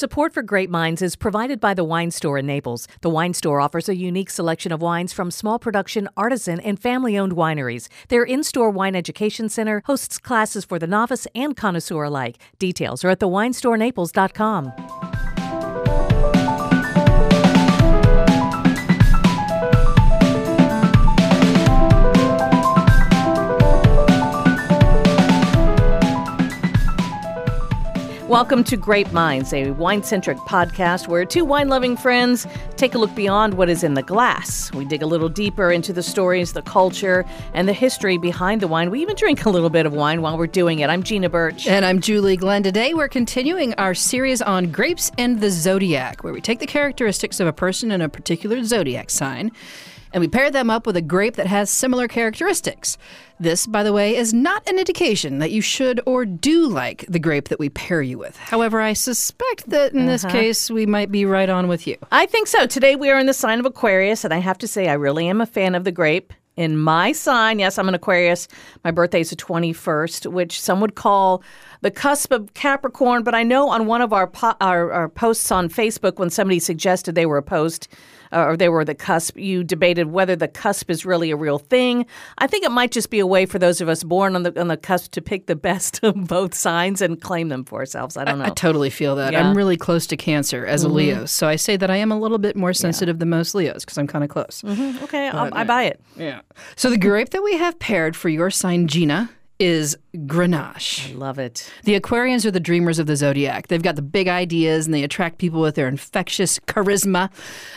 Support for Grape Minds is provided by the Wine Store in Naples. The Wine Store offers a unique selection of wines from small production, artisan, and family owned wineries. Their in store wine education center hosts classes for the novice and connoisseur alike. Details are at thewinestorenaples.com. Welcome to Grape Minds, a wine centric podcast where two wine loving friends take a look beyond what is in the glass. We dig a little deeper into the stories, the culture, and the history behind the wine. We even drink a little bit of wine while we're doing it. I'm Gina Birch. And I'm Julie Glenn. Today we're continuing our series on grapes and the zodiac, where we take the characteristics of a person in a particular zodiac sign and we pair them up with a grape that has similar characteristics. This, by the way, is not an indication that you should or do like the grape that we pair you with. However, I suspect that in this Uh-huh. case, we might be right on with you. I think so. Today we are in the sign of Aquarius, and I have to say, I really am a fan of the grape. In my sign, yes, I'm an Aquarius. My birthday is the 21st, which some would call the cusp of Capricorn. But I know on one of our po- our, our posts on Facebook, when somebody suggested they were a post uh, or they were the cusp, you debated whether the cusp is really a real thing. I think it might just be a way for those of us born on the on the cusp to pick the best of both signs and claim them for ourselves. I don't know. I totally feel that. Yeah. Mm-hmm. I'm really close to Cancer as a Leo, so I say that I am a little bit more sensitive than most Leos because I'm kind of close. okay, I'll, I buy it. Yeah. So the grape that we have paired for your sign, Gina, is Grenache. I love it. The Aquarians are the dreamers of the zodiac. They've got the big ideas and they attract people with their infectious charisma.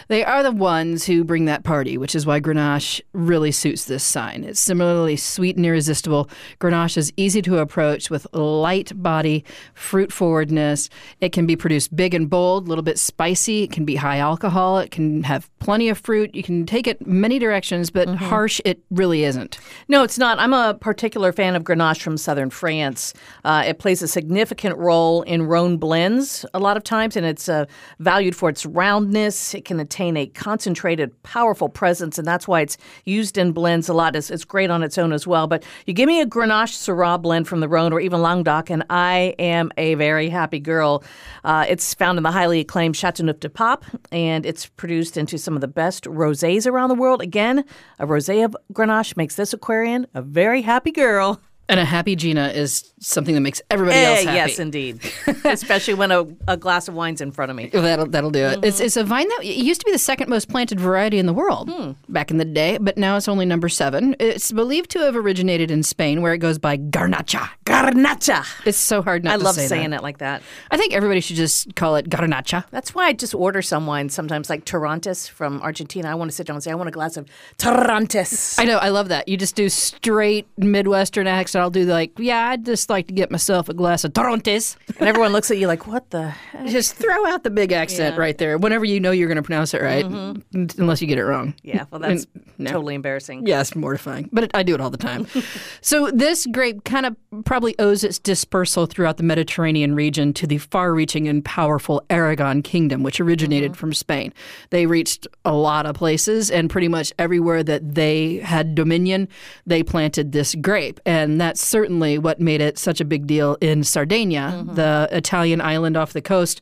They are the ones who bring that party, which is why Grenache really suits this sign. It's similarly sweet and irresistible. Grenache is easy to approach with light body, fruit forwardness. It can be produced big and bold, a little bit spicy. It can be high alcohol. It can have plenty of fruit. You can take it many directions, but mm-hmm. harsh it really isn't. No, it's not. I'm a particular fan of Grenache from southern France. Uh, it plays a significant role in Rhone blends a lot of times, and it's uh, valued for its roundness. It can attain a concentrated, powerful presence, and that's why it's used in blends a lot. It's, it's great on its own as well. But you give me a Grenache Syrah blend from the Rhone or even Languedoc, and I am a very happy girl. Uh, it's found in the highly acclaimed Chateau Chateauneuf-du-Pape, and it's produced into some of the best rosés around the world. Again, a rosé of Grenache makes this Aquarian a very happy girl. And a happy Gina is something that makes everybody Eh, else happy. yes, indeed. Especially when a, a glass of wine's in front of me. That'll that'll do it. It's Mm-hmm. it's a vine that it used to be the second most planted variety in the world Hmm. back in the day, but now it's only number seven. It's believed to have originated in Spain, where it goes by garnacha. Garnacha. It's so hard not to say that. I love say saying that. it like that. I think everybody should just call it garnacha. That's why I just order some wine sometimes, like Torrontés from Argentina. I want to sit down and say, I want a glass of Torrontés. I know, I love that. You just do straight Midwestern accent. I'll do like, yeah, I'd just like to get myself a glass of Torontes. and everyone looks at you like, what the heck? Just throw out the big accent right there. Whenever you know you're going to pronounce it right, Mm-hmm. unless you get it wrong. Yeah, well, that's No. totally embarrassing. Yeah, it's mortifying, but it, I do it all the time. so this grape kind of probably owes its dispersal throughout the Mediterranean region to the far-reaching and powerful Aragon kingdom, which originated from Spain. They reached a lot of places, and pretty much everywhere that they had dominion, they planted this grape, and that's certainly what made it such a big deal in Sardinia, the Italian island off the coast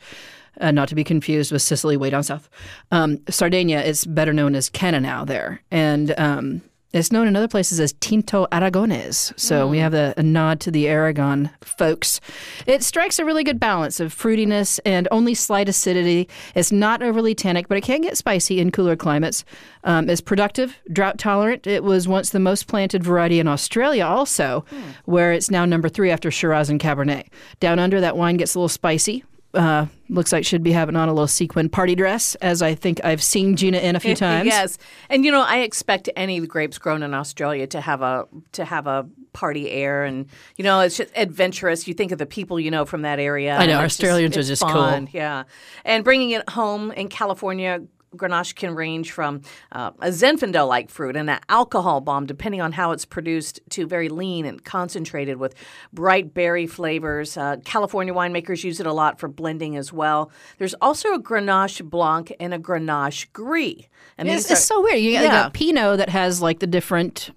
uh, not to be confused with Sicily way down south. Um, Sardinia is better known as Cannonau there, and um, it's known in other places as Tinto Aragonese. So we have a, a nod to the Aragon folks. It strikes a really good balance of fruitiness and only slight acidity. It's not overly tannic, but it can get spicy in cooler climates. Um, it's productive, drought tolerant. It was once the most planted variety in Australia, also, where it's now number three after Shiraz and Cabernet. Down under, that wine gets a little spicy. Uh, looks like should be having on a little sequin party dress, as I think I've seen Gina in a few times. yes, and you know, I expect any grapes grown in Australia to have a to have a party air, and you know, it's just adventurous. You think of the people you know from that area. I know, Australians are it's just cool. Yeah, and bringing it home in California. Grenache can range from uh, a Zinfandel like fruit and an alcohol bomb, depending on how it's produced, to very lean and concentrated with bright berry flavors. Uh, California winemakers use it a lot for blending as well. There's also a Grenache Blanc and a Grenache Gris. And It's, these it's so weird. You got, Yeah. got Pinot that has like the different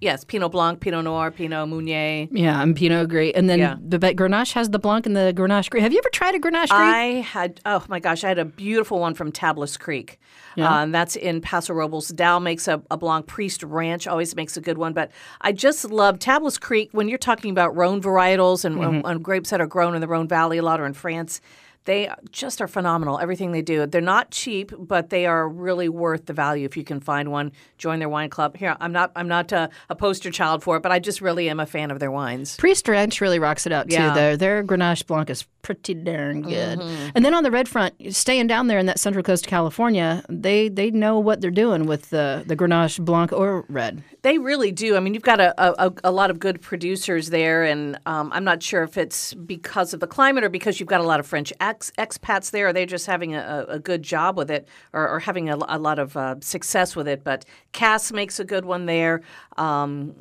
Yes, Pinot Blanc, Pinot Noir, Pinot Meunier. Yeah, and Pinot Gris. And then Yeah. the Grenache has the Blanc and the Grenache Gris. Have you ever tried a Grenache Gris? I had oh my gosh, I had a beautiful one from Tablas Creek. Uh, and that's in Paso Robles. Dow makes a, a Blanc Priest Ranch, always makes a good one. But I just love Tablas Creek when you're talking about Rhone varietals and, Mm-hmm. and grapes that are grown in the Rhone Valley, a lot are in France. They just are phenomenal. Everything they do, they're not cheap, but they are really worth the value. If you can find one, join their wine club. Here, I'm not, I'm not a, a poster child for it, but I just really am a fan of their wines. Priest Ranch really rocks it out too. Yeah. Though their Grenache Blanc is pretty darn good. And then on the red front, staying down there in that Central Coast of California, they they know what they're doing with the the Grenache Blanc or red. They really do. I mean, you've got a, a, a lot of good producers there, and um, I'm not sure if it's because of the climate or because you've got a lot of French ex, expats there. Or they're just having a, a good job with it or, or having a, a lot of uh, success with it. But Cass makes a good one there. Um.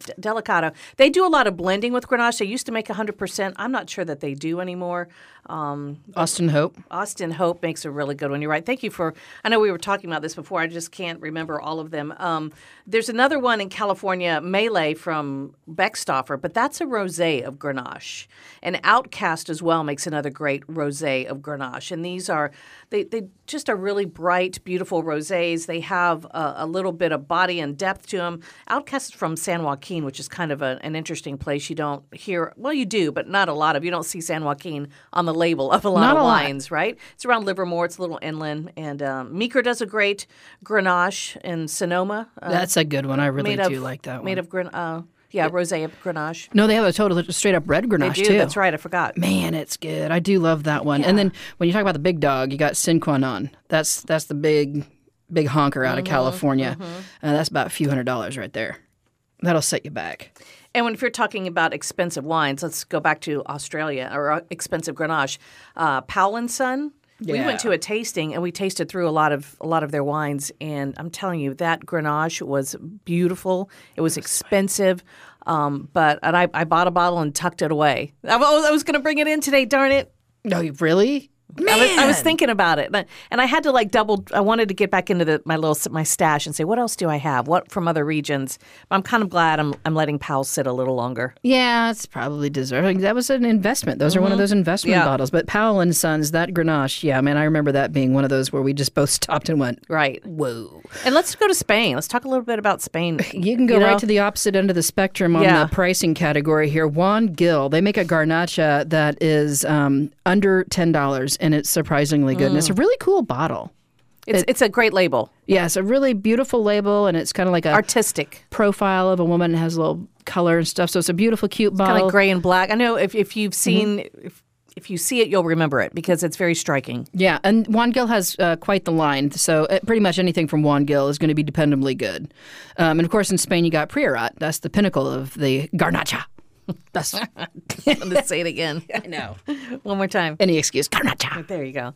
They do a lot of blending with Grenache. They used to make 100%. I'm not sure that they do anymore. Um, Austin Hope. Austin Hope makes a really good one. You're right. Thank you for. I know we were talking about this before. I just can't remember all of them. Um, there's another one in California, Melee from Beckstoffer, but that's a rosé of Grenache. And Outcast as well makes another great rosé of Grenache. And these are they they just are really bright, beautiful rosés. They have a, a little bit of body and depth to them. Outcast is from San Joaquin, which is kind of a, an interesting place. You don't hear well, you do, but not a lot of. You don't see San Joaquin on the label of a lot Not of a lot. wines, right? It's around Livermore. It's a little inland, and um, Meeker does a great Grenache in Sonoma. Uh, That's a good one. I really do of, like that one. Made of Gren- uh, yeah, rosé of Grenache. no, they have a total straight up red They Grenache do. too. That's right. I forgot. Man, it's good. I do love that one. And then when you talk about the big dog, you got Sine Qua Non. That's that's the big big honker out of Mm-hmm, California. Uh, that's about a few hundred dollars right there. That'll set you back. And when if you're talking about expensive wines, let's go back to Australia or uh, expensive Grenache. Uh, Powell and Son. Yeah. We went to a tasting and we tasted through a lot of a lot of their wines, and I'm telling you that Grenache was beautiful. It was expensive, um, but and I, I bought a bottle and tucked it away. I was, I was going to bring it in today. Darn it! No, you really? I was, I was thinking about it, and I, and I had to like double. I wanted to get back into the, my little my stash and say, what else do I have? What from other regions? But I'm kind of glad I'm I'm letting Powell sit a little longer. Yeah, it's probably deserving. That was an investment. Those are one of those investment Mm-hmm. Yeah. bottles. But Powell and Sons, that Grenache, yeah, man, I remember that being one of those where we just both stopped and went, Right. "Whoa!" And let's go to Spain. Let's talk a little bit about Spain. You can go know? right to the opposite end of the spectrum on Yeah. the pricing category here. Juan Gil, they make a garnacha that is um, under ten dollars, and it's surprisingly good. And it's Mm. a really cool bottle. It's it's a great label, Yeah, it's a really beautiful label, and it's kind of like a artistic, profile of a woman. It has a little color and stuff, so it's a beautiful, cute bottle. kind of gray and black. I know if if you've seen. Mm-hmm. If, if you see it, you'll remember it because it's very striking. Yeah, and Juan Gil has uh, quite the line. So uh, pretty much anything from Juan Gil is going to be dependably good. Um, and of course, in Spain, you got Priorat. That's the pinnacle of the garnacha. That's Let's say it again. I know. One more time. Any excuse, garnacha. There you go.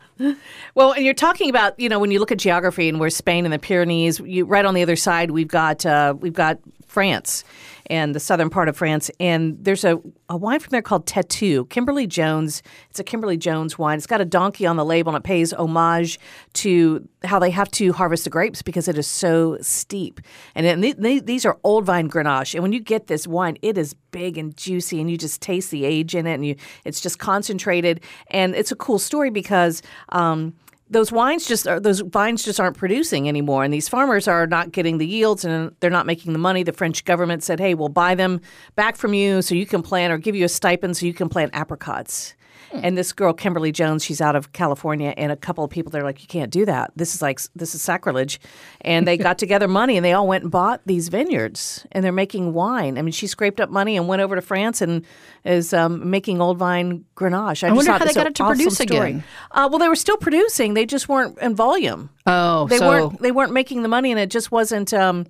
Well, and you're talking about you know when you look at geography and we're Spain and the Pyrenees, you, right on the other side we've got uh, we've got France and the southern part of France, and there's a, a wine from there called Tattoo, Kimberly Jones. It's a Kimberly Jones wine. It's got a donkey on the label, and it pays homage to how they have to harvest the grapes because it is so steep. And these are old vine Grenache, and when you get this wine, it is big and juicy, and you just taste the age in it, and you it's just concentrated, and it's a cool story because. Um, those wines just are, those vines just aren't producing anymore, and these farmers are not getting the yields, and they're not making the money. The French government said, "Hey, we'll buy them back from you, so you can plant, or give you a stipend, so you can plant apricots." And this girl, Kimberly Jones, she's out of California, and a couple of people they're like, "You can't do that. This is like this is sacrilege." And they got together money, and they all went and bought these vineyards, and they're making wine. I mean, she scraped up money and went over to France and is um, making old vine Grenache. I, just wonder how they got it to awesome produce story. again. Uh, well, they were still producing; they just weren't in volume. Oh, They so weren't. They weren't making the money, and it just wasn't. Um,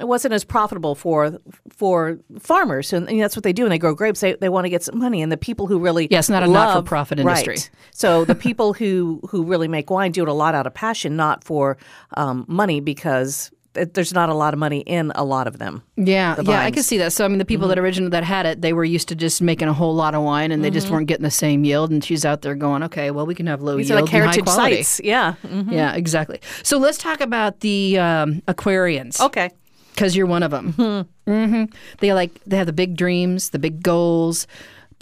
it wasn't as profitable for for farmers, and, and that's what they do. And they grow grapes. They, they want to get some money, and the people who really Yeah, it's not a not-for-profit industry. Right. So the people who who really make wine do it a lot out of passion, not for um, money, because th- there's not a lot of money in a lot of them. yeah, yeah, I can see that. So I mean, the people that originally that had it, they were used to just making a whole lot of wine, and they just weren't getting the same yield. And she's out there going, okay, well, we can have low These yield are like heritage quality. sites. Yeah. Mhm. Yeah, exactly. So let's talk about the um, Aquarians. Okay. Because you're one of them. hmm They like they have the big dreams, the big goals,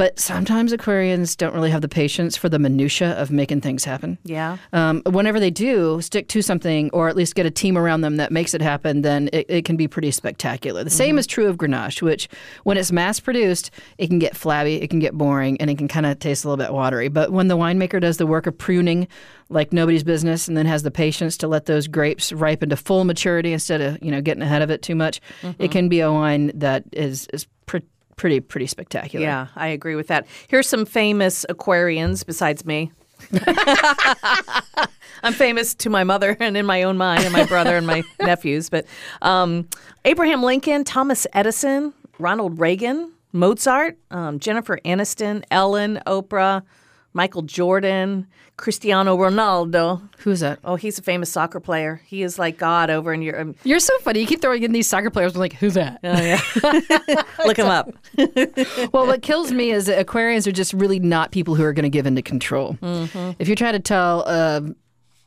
but sometimes Aquarians don't really have the patience for the minutia of making things happen. Yeah. Um, whenever they do stick to something, or at least get a team around them that makes it happen, then it, it can be pretty spectacular. The same is true of Grenache, which when it's mass produced, it can get flabby, it can get boring, and it can kind of taste a little bit watery. But when the winemaker does the work of pruning like nobody's business, and then has the patience to let those grapes ripen to full maturity instead of you know getting ahead of it too much, it can be a wine that is is pretty pretty pretty spectacular. Yeah, I agree with that. Here's some famous Aquarians besides me. I'm famous to my mother and in my own mind, and my brother and my nephews. But um, Abraham Lincoln, Thomas Edison, Ronald Reagan, Mozart, um, Jennifer Aniston, Ellen, Oprah, Michael Jordan, Cristiano Ronaldo. Who's that? Oh, he's a famous soccer player. He is like God over in Europe. You're so funny. You keep throwing in these soccer players. I'm like, who's that? Oh, yeah. Look him up. well, what kills me is that Aquarians are just really not people who are going to give into control. If you try to tell uh,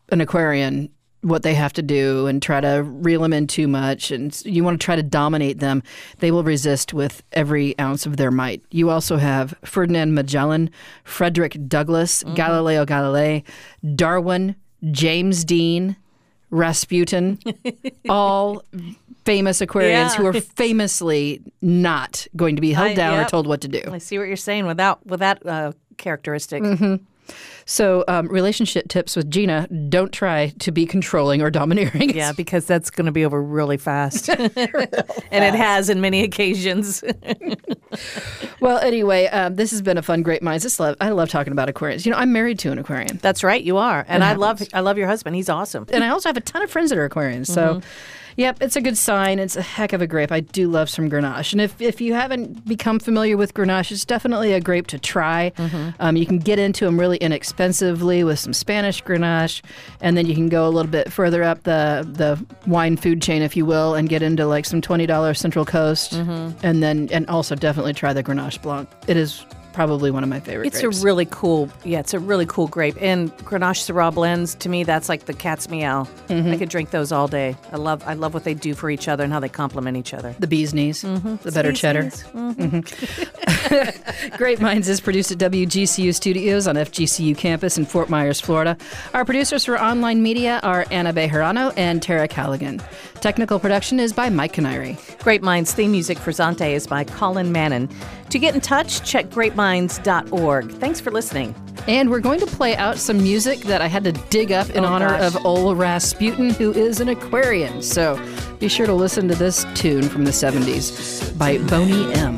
an Aquarian what they have to do and try to reel them in too much and you want to try to dominate them, they will resist with every ounce of their might. You also have Ferdinand Magellan, Frederick Douglass, Galileo Galilei, Darwin, James Dean, Rasputin, all famous Aquarians Yeah. who are famously not going to be held I- down or told what to do. I see what you're saying without with that uh, characteristic. So, um, relationship tips with Gina don't try to be controlling or domineering. Yeah, because that's going to be over really fast. and it has in many occasions. Well, anyway, um, this has been a fun, great minds. This love, I love talking about Aquarians. You know, I'm married to an Aquarian. that's right, you are. And I love I love your husband. He's awesome. and I also have a ton of friends that are Aquarians. So, yep, it's a good sign. It's a heck of a grape. I do love some Grenache. And if, if you haven't become familiar with Grenache, it's definitely a grape to try. Um, you can get into them really inexpensively with some Spanish Grenache, and then you can go a little bit further up the, the wine food chain, if you will, and get into like some $20 Central Coast. And then, and also definitely try the Grenache Blanc. It is probably one of my favorite It's grapes. a really cool, yeah, it's a really cool grape. And Grenache Syrah blends, to me, that's like the cat's meow. Mm-hmm. I could drink those all day. I love, I love what they do for each other and how they complement each other. the bee's knees, mm-hmm. the better cheddar. Species. Mm-hmm. Grape Minds is produced at WGCU Studios on FGCU campus in Fort Myers, Florida. Our producers for online media are Anna Bejarano and Tara Callaghan. Technical production is by Mike Canary. Grape Minds theme music for Zante is by Colin Mannon. To get in touch, check grapeminds.org. Thanks for listening. And we're going to play out some music that I had to dig up in Oh, honor gosh. of Ola Rasputin, who is an Aquarian. So be sure to listen to this tune from the 70s by Boney M.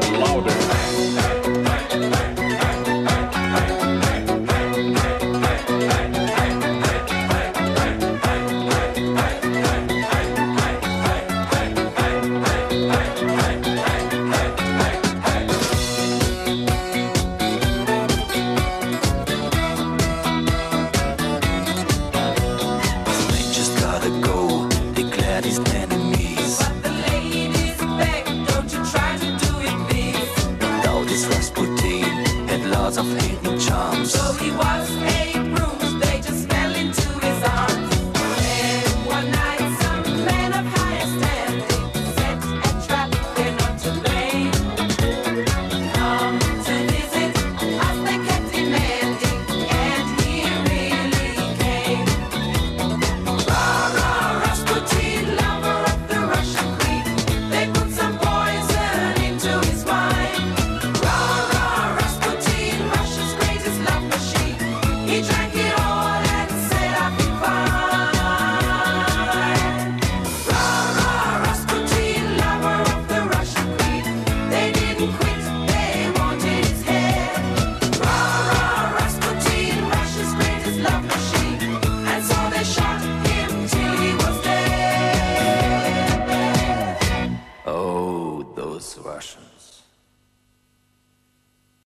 of hidden charms. So he was